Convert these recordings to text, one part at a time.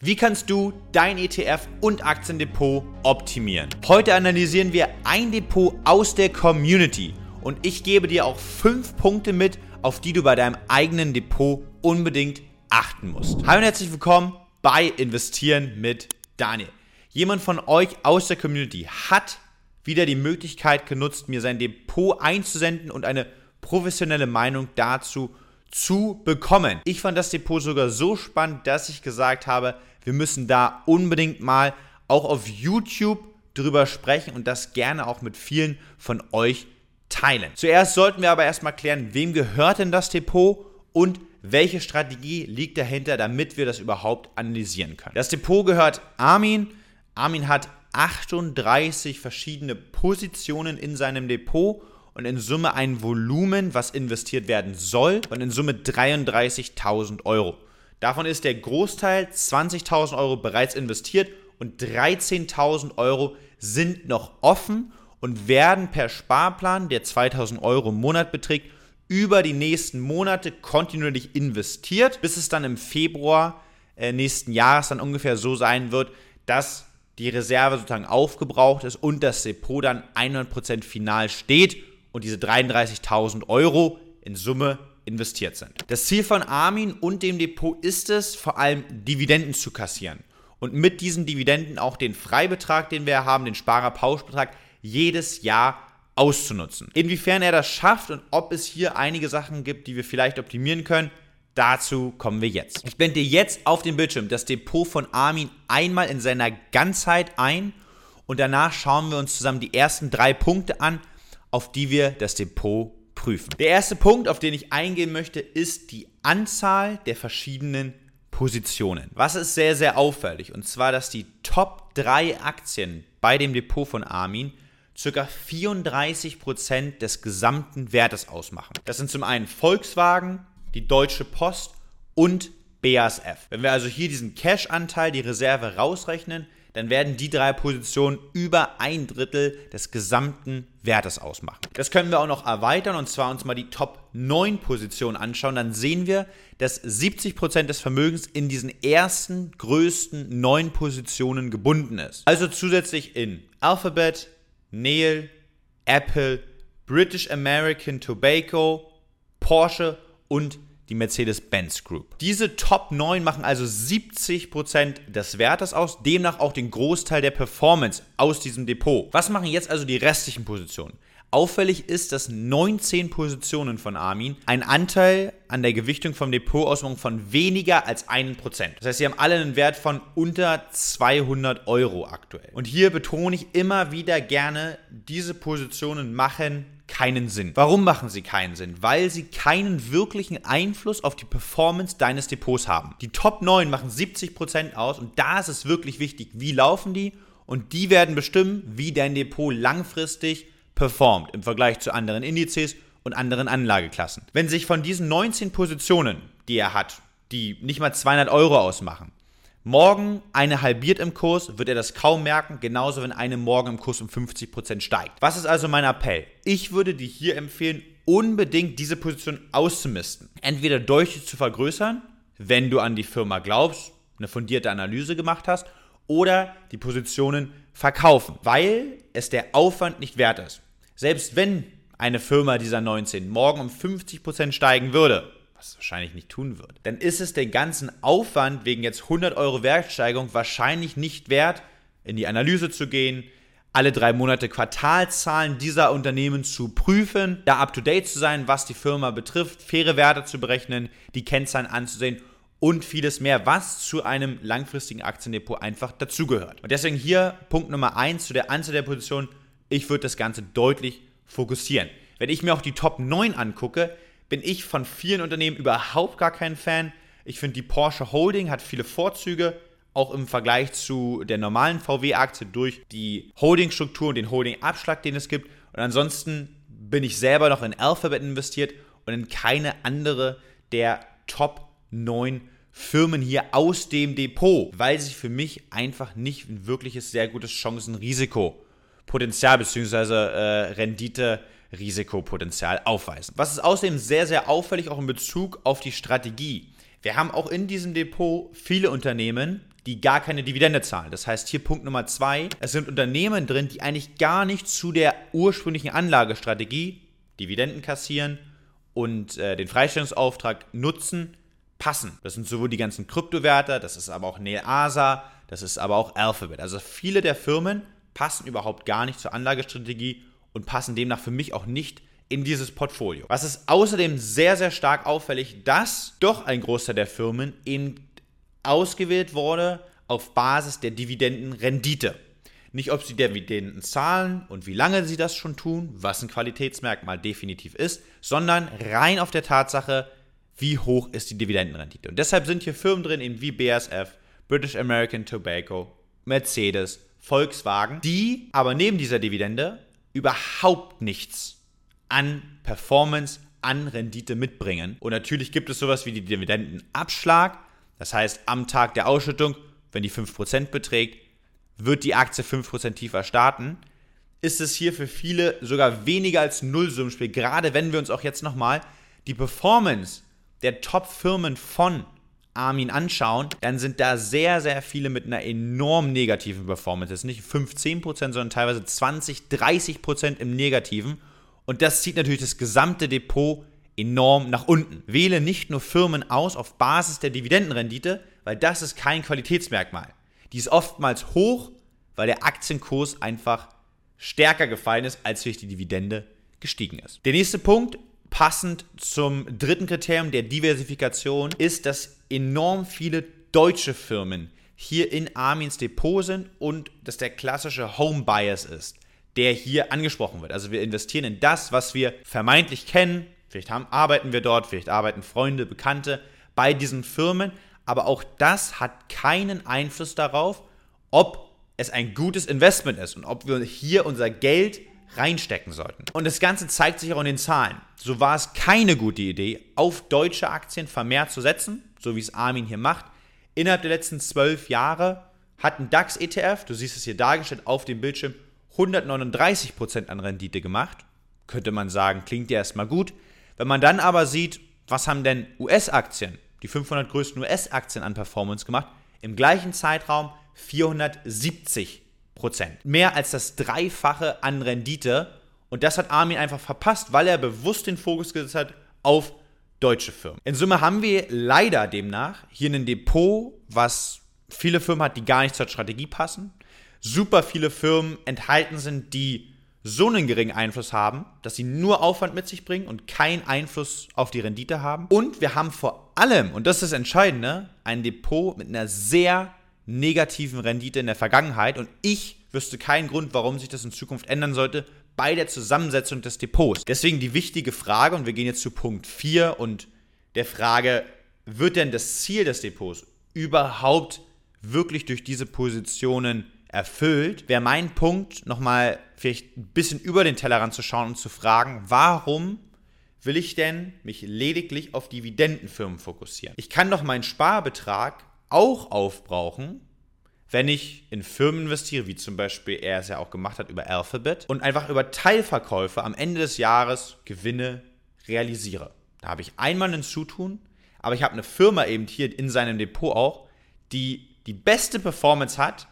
Wie kannst du dein ETF und Aktiendepot optimieren? Heute analysieren wir ein Depot aus der Community und ich gebe dir auch fünf Punkte mit, auf die du bei deinem eigenen Depot unbedingt achten musst. Hallo und herzlich willkommen bei Investieren mit Daniel. Jemand von euch aus der Community hat wieder die Möglichkeit genutzt, mir sein Depot einzusenden und eine professionelle Meinung dazu zu bekommen. Ich fand das Depot sogar so spannend, dass ich gesagt habe, wir müssen da unbedingt mal auch auf YouTube drüber sprechen und das gerne auch mit vielen von euch teilen. Zuerst sollten wir aber erstmal klären, wem gehört denn das Depot und welche Strategie liegt dahinter, damit wir das überhaupt analysieren können. Das Depot gehört Armin. Armin hat 38 verschiedene Positionen in seinem Depot und in Summe ein Volumen, was investiert werden soll, und in Summe 33.000 Euro. Davon ist der Großteil 20.000 Euro bereits investiert und 13.000 Euro sind noch offen und werden per Sparplan, der 2.000 Euro im Monat beträgt, über die nächsten Monate kontinuierlich investiert, bis es dann im Februar äh, nächsten Jahres dann ungefähr so sein wird, dass die Reserve sozusagen aufgebraucht ist und das Depot dann 100% final steht und diese 33.000 Euro in Summe investiert sind. Das Ziel von Armin und dem Depot ist es, vor allem Dividenden zu kassieren und mit diesen Dividenden auch den Freibetrag, den wir haben, den Sparerpauschbetrag, jedes Jahr auszunutzen. Inwiefern er das schafft und ob es hier einige Sachen gibt, die wir vielleicht optimieren können, dazu kommen wir jetzt. Ich blende jetzt auf dem Bildschirm das Depot von Armin einmal in seiner Ganzheit ein und danach schauen wir uns zusammen die ersten drei Punkte an, auf die wir das Depot prüfen. Der erste Punkt, auf den ich eingehen möchte, ist die Anzahl der verschiedenen Positionen. Was ist sehr, sehr auffällig? Und zwar, dass die Top 3 Aktien bei dem Depot von Armin ca. 34% des gesamten Wertes ausmachen. Das sind zum einen Volkswagen, die Deutsche Post und BASF. Wenn wir also hier diesen Cash-Anteil, die Reserve rausrechnen, dann werden die drei Positionen über ein Drittel des gesamten Wertes ausmachen. Das können wir auch noch erweitern und zwar uns mal die Top 9 Positionen anschauen. Dann sehen wir, dass 70% des Vermögens in diesen ersten größten 9 Positionen gebunden ist. Also zusätzlich in Alphabet, Neil, Apple, British American Tobacco, Porsche und die Mercedes-Benz Group. Diese Top 9 machen also 70% des Wertes aus, demnach auch den Großteil der Performance aus diesem Depot. Was machen jetzt also die restlichen Positionen? Auffällig ist, dass 19 Positionen von Armin einen Anteil an der Gewichtung vom Depot ausmachen von weniger als 1%. Das heißt, sie haben alle einen Wert von unter 200 Euro aktuell. Und hier betone ich immer wieder gerne, diese Positionen machen keinen Sinn. Warum machen sie keinen Sinn? Weil sie keinen wirklichen Einfluss auf die Performance deines Depots haben. Die Top 9 machen 70% aus und da ist es wirklich wichtig, wie laufen die und die werden bestimmen, wie dein Depot langfristig performt im Vergleich zu anderen Indizes und anderen Anlageklassen. Wenn sich von diesen 19 Positionen, die er hat, die nicht mal 200 Euro ausmachen, morgen eine halbiert im Kurs, wird er das kaum merken, genauso wenn eine morgen im Kurs um 50% steigt. Was ist also mein Appell? Ich würde dir hier empfehlen, unbedingt diese Position auszumisten. Entweder deutlich zu vergrößern, wenn du an die Firma glaubst, eine fundierte Analyse gemacht hast, oder die Positionen verkaufen, weil es der Aufwand nicht wert ist. Selbst wenn eine Firma dieser 19 morgen um 50% steigen würde, was wahrscheinlich nicht tun wird, dann ist es den ganzen Aufwand wegen jetzt 100 Euro Wertsteigerung wahrscheinlich nicht wert, in die Analyse zu gehen, alle drei Monate Quartalzahlen dieser Unternehmen zu prüfen, da up-to-date zu sein, was die Firma betrifft, faire Werte zu berechnen, die Kennzahlen anzusehen und vieles mehr, was zu einem langfristigen Aktiendepot einfach dazugehört. Und deswegen hier Punkt Nummer 1 zu der Anzahl der Positionen. Ich würde das Ganze deutlich fokussieren. Wenn ich mir auch die Top 9 angucke, bin ich von vielen Unternehmen überhaupt gar kein Fan. Ich finde, die Porsche Holding hat viele Vorzüge, auch im Vergleich zu der normalen VW-Aktie durch die Holdingstruktur und den Holding-Abschlag, den es gibt. Und ansonsten bin ich selber noch in Alphabet investiert und in keine andere der Top 9 Firmen hier aus dem Depot, weil sie für mich einfach nicht ein wirkliches sehr gutes Chancen-Risiko-Potenzial bzw. Äh, Rendite Risikopotenzial aufweisen. Was ist außerdem sehr, sehr auffällig, auch in Bezug auf die Strategie. Wir haben auch in diesem Depot viele Unternehmen, die gar keine Dividende zahlen. Das heißt, hier Punkt Nummer zwei, es sind Unternehmen drin, die eigentlich gar nicht zu der ursprünglichen Anlagestrategie, Dividenden kassieren und äh, den Freistellungsauftrag nutzen, passen. Das sind sowohl die ganzen Kryptowerte, das ist aber auch Neasa, das ist aber auch Alphabet. Also viele der Firmen passen überhaupt gar nicht zur Anlagestrategie und passen demnach für mich auch nicht in dieses Portfolio. Was ist außerdem sehr, sehr stark auffällig, dass doch ein Großteil der Firmen eben ausgewählt wurde auf Basis der Dividendenrendite. Nicht, ob sie Dividenden zahlen und wie lange sie das schon tun, was ein Qualitätsmerkmal definitiv ist, sondern rein auf der Tatsache, wie hoch ist die Dividendenrendite. Und deshalb sind hier Firmen drin, eben wie BASF, British American Tobacco, Mercedes, Volkswagen, die aber neben dieser Dividende überhaupt nichts an Performance, an Rendite mitbringen. Und natürlich gibt es sowas wie die Dividendenabschlag. Das heißt, am Tag der Ausschüttung, wenn die 5% beträgt, wird die Aktie 5% tiefer starten. Ist es hier für viele sogar weniger als Nullsummenspiel, gerade wenn wir uns auch jetzt nochmal die Performance der Top-Firmen von Armin anschauen, dann sind da sehr, sehr viele mit einer enorm negativen Performance. Das ist nicht 15%, sondern teilweise 20, 30% im Negativen. Und das zieht natürlich das gesamte Depot enorm nach unten. Wähle nicht nur Firmen aus auf Basis der Dividendenrendite, weil das ist kein Qualitätsmerkmal. Die ist oftmals hoch, weil der Aktienkurs einfach stärker gefallen ist, als durch die Dividende gestiegen ist. Der nächste Punkt passend zum dritten Kriterium der Diversifikation ist, dass enorm viele deutsche Firmen hier in Armins Depot sind und dass der klassische Home Bias ist, der hier angesprochen wird. Also wir investieren in das, was wir vermeintlich kennen. Vielleicht haben, arbeiten wir dort, vielleicht arbeiten Freunde, Bekannte bei diesen Firmen, aber auch das hat keinen Einfluss darauf, ob es ein gutes Investment ist und ob wir hier unser Geld reinstecken sollten. Und das Ganze zeigt sich auch in den Zahlen. So war es keine gute Idee, auf deutsche Aktien vermehrt zu setzen, so wie es Armin hier macht. Innerhalb der letzten zwölf Jahre hat ein DAX-ETF, du siehst es hier dargestellt auf dem Bildschirm, 139% an Rendite gemacht. Könnte man sagen, klingt ja erstmal gut. Wenn man dann aber sieht, was haben denn US-Aktien, die 500 größten US-Aktien an Performance gemacht, im gleichen Zeitraum 470 Prozent. Mehr als das Dreifache an Rendite. Und das hat Armin einfach verpasst, weil er bewusst den Fokus gesetzt hat auf deutsche Firmen. In Summe haben wir leider demnach hier ein Depot, was viele Firmen hat, die gar nicht zur Strategie passen. Super viele Firmen enthalten sind, die so einen geringen Einfluss haben, dass sie nur Aufwand mit sich bringen und keinen Einfluss auf die Rendite haben. Und wir haben vor allem, und das ist das Entscheidende, ein Depot mit einer sehr negativen Rendite in der Vergangenheit und ich wüsste keinen Grund, warum sich das in Zukunft ändern sollte bei der Zusammensetzung des Depots. Deswegen die wichtige Frage, und wir gehen jetzt zu Punkt 4 und der Frage, wird denn das Ziel des Depots überhaupt wirklich durch diese Positionen erfüllt, wäre mein Punkt, nochmal vielleicht ein bisschen über den Tellerrand zu schauen und zu fragen, warum will ich denn mich lediglich auf Dividendenfirmen fokussieren? Ich kann doch meinen Sparbetrag auch aufbrauchen, wenn ich in Firmen investiere, wie zum Beispiel er es ja auch gemacht hat über Alphabet und einfach über Teilverkäufe am Ende des Jahres Gewinne realisiere. Da habe ich einmal ein Zutun, aber ich habe eine Firma eben hier in seinem Depot auch, die die beste Performance hat,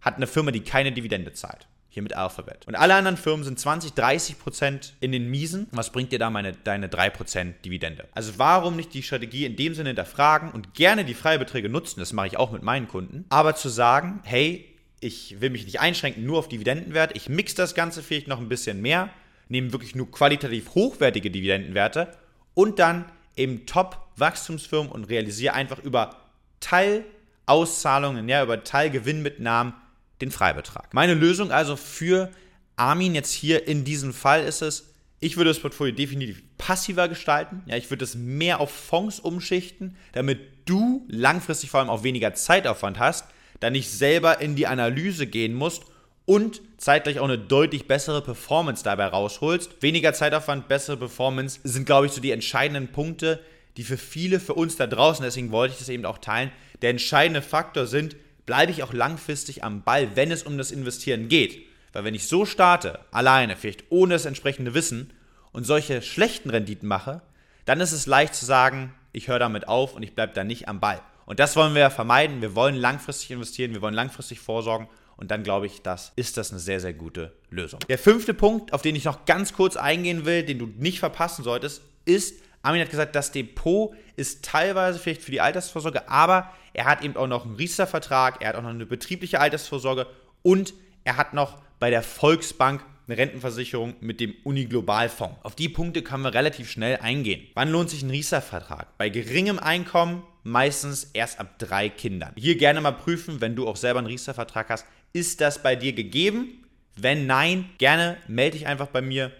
hat eine Firma, die keine Dividende zahlt hier mit Alphabet. Und alle anderen Firmen sind 20, 30 Prozent in den Miesen. Was bringt dir da meine, deine 3 Prozent Dividende? Also warum nicht die Strategie in dem Sinne hinterfragen und gerne die Freibeträge nutzen, das mache ich auch mit meinen Kunden, aber zu sagen, hey, ich will mich nicht einschränken nur auf Dividendenwert, ich mix das Ganze vielleicht noch ein bisschen mehr, nehme wirklich nur qualitativ hochwertige Dividendenwerte und dann eben Top-Wachstumsfirmen und realisiere einfach über Teilauszahlungen, ja, über Teilgewinnmitnahmen den Freibetrag. Meine Lösung also für Armin jetzt hier in diesem Fall ist es, ich würde das Portfolio definitiv passiver gestalten. Ja, ich würde es mehr auf Fonds umschichten, damit du langfristig vor allem auch weniger Zeitaufwand hast, da nicht selber in die Analyse gehen musst und zeitgleich auch eine deutlich bessere Performance dabei rausholst. Weniger Zeitaufwand, bessere Performance sind, glaube ich, so die entscheidenden Punkte, die für viele, für uns da draußen, deswegen wollte ich das eben auch teilen, der entscheidende Faktor sind, bleibe ich auch langfristig am Ball, wenn es um das Investieren geht. Weil wenn ich so starte, alleine, vielleicht ohne das entsprechende Wissen und solche schlechten Renditen mache, dann ist es leicht zu sagen, ich höre damit auf und ich bleibe da nicht am Ball. Und das wollen wir vermeiden. Wir wollen langfristig investieren, wir wollen langfristig vorsorgen. Und dann glaube ich, das ist das eine sehr, sehr gute Lösung. Der fünfte Punkt, auf den ich noch ganz kurz eingehen will, den du nicht verpassen solltest, ist, Armin hat gesagt, das Depot ist teilweise vielleicht für die Altersvorsorge, aber er hat eben auch noch einen Riester-Vertrag, er hat auch noch eine betriebliche Altersvorsorge und er hat noch bei der Volksbank eine Rentenversicherung mit dem Uni-Globalfonds. Auf die Punkte können wir relativ schnell eingehen. Wann lohnt sich ein Riester-Vertrag? Bei geringem Einkommen meistens erst ab drei Kindern. Hier gerne mal prüfen, wenn du auch selber einen Riester-Vertrag hast, ist das bei dir gegeben? Wenn nein, gerne melde dich einfach bei mir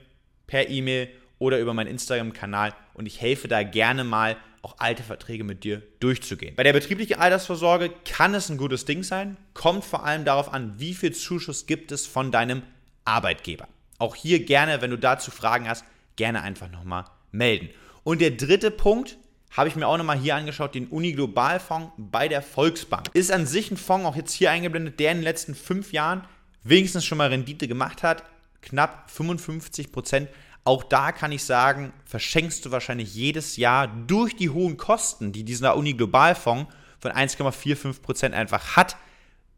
per E-Mail oder über meinen Instagram-Kanal und ich helfe da gerne mal, auch alte Verträge mit dir durchzugehen. Bei der betrieblichen Altersvorsorge kann es ein gutes Ding sein, kommt vor allem darauf an, wie viel Zuschuss gibt es von deinem Arbeitgeber. Auch hier gerne, wenn du dazu Fragen hast, gerne einfach nochmal melden. Und der dritte Punkt, habe ich mir auch nochmal hier angeschaut, den Uni-Globalfonds bei der Volksbank. Ist an sich ein Fonds, auch jetzt hier eingeblendet, der in den letzten fünf Jahren wenigstens schon mal Rendite gemacht hat. Knapp 55 Prozent. Auch da kann ich sagen, verschenkst du wahrscheinlich jedes Jahr durch die hohen Kosten, die dieser Uni-Globalfonds von 1,45 Prozent einfach hat,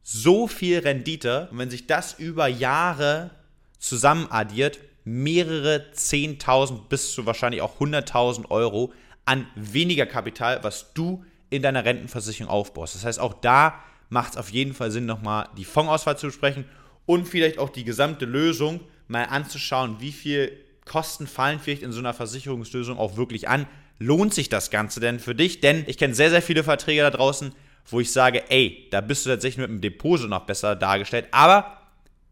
so viel Rendite. Und wenn sich das über Jahre zusammen addiert, mehrere 10.000 bis zu wahrscheinlich auch 100.000 Euro an weniger Kapital, was du in deiner Rentenversicherung aufbaust. Das heißt, auch da macht es auf jeden Fall Sinn, nochmal die Fondsauswahl zu besprechen und vielleicht auch die gesamte Lösung mal anzuschauen, wie viel Kosten fallen vielleicht in so einer Versicherungslösung auch wirklich an. Lohnt sich das Ganze denn für dich? Denn ich kenne sehr, sehr viele Verträge da draußen, wo ich sage, ey, da bist du tatsächlich mit dem Depot noch besser dargestellt. Aber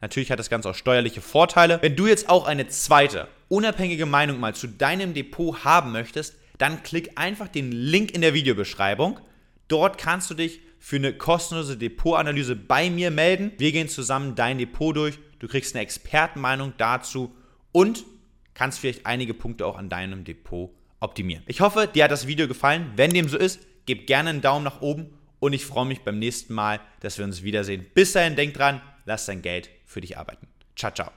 natürlich hat das Ganze auch steuerliche Vorteile. Wenn du jetzt auch eine zweite, unabhängige Meinung mal zu deinem Depot haben möchtest, dann klick einfach den Link in der Videobeschreibung. Dort kannst du dich für eine kostenlose Depotanalyse bei mir melden. Wir gehen zusammen dein Depot durch. Du kriegst eine Expertenmeinung dazu und kannst vielleicht einige Punkte auch an deinem Depot optimieren. Ich hoffe, dir hat das Video gefallen. Wenn dem so ist, gib gerne einen Daumen nach oben und ich freue mich beim nächsten Mal, dass wir uns wiedersehen. Bis dahin, denk dran, lass dein Geld für dich arbeiten. Ciao, ciao.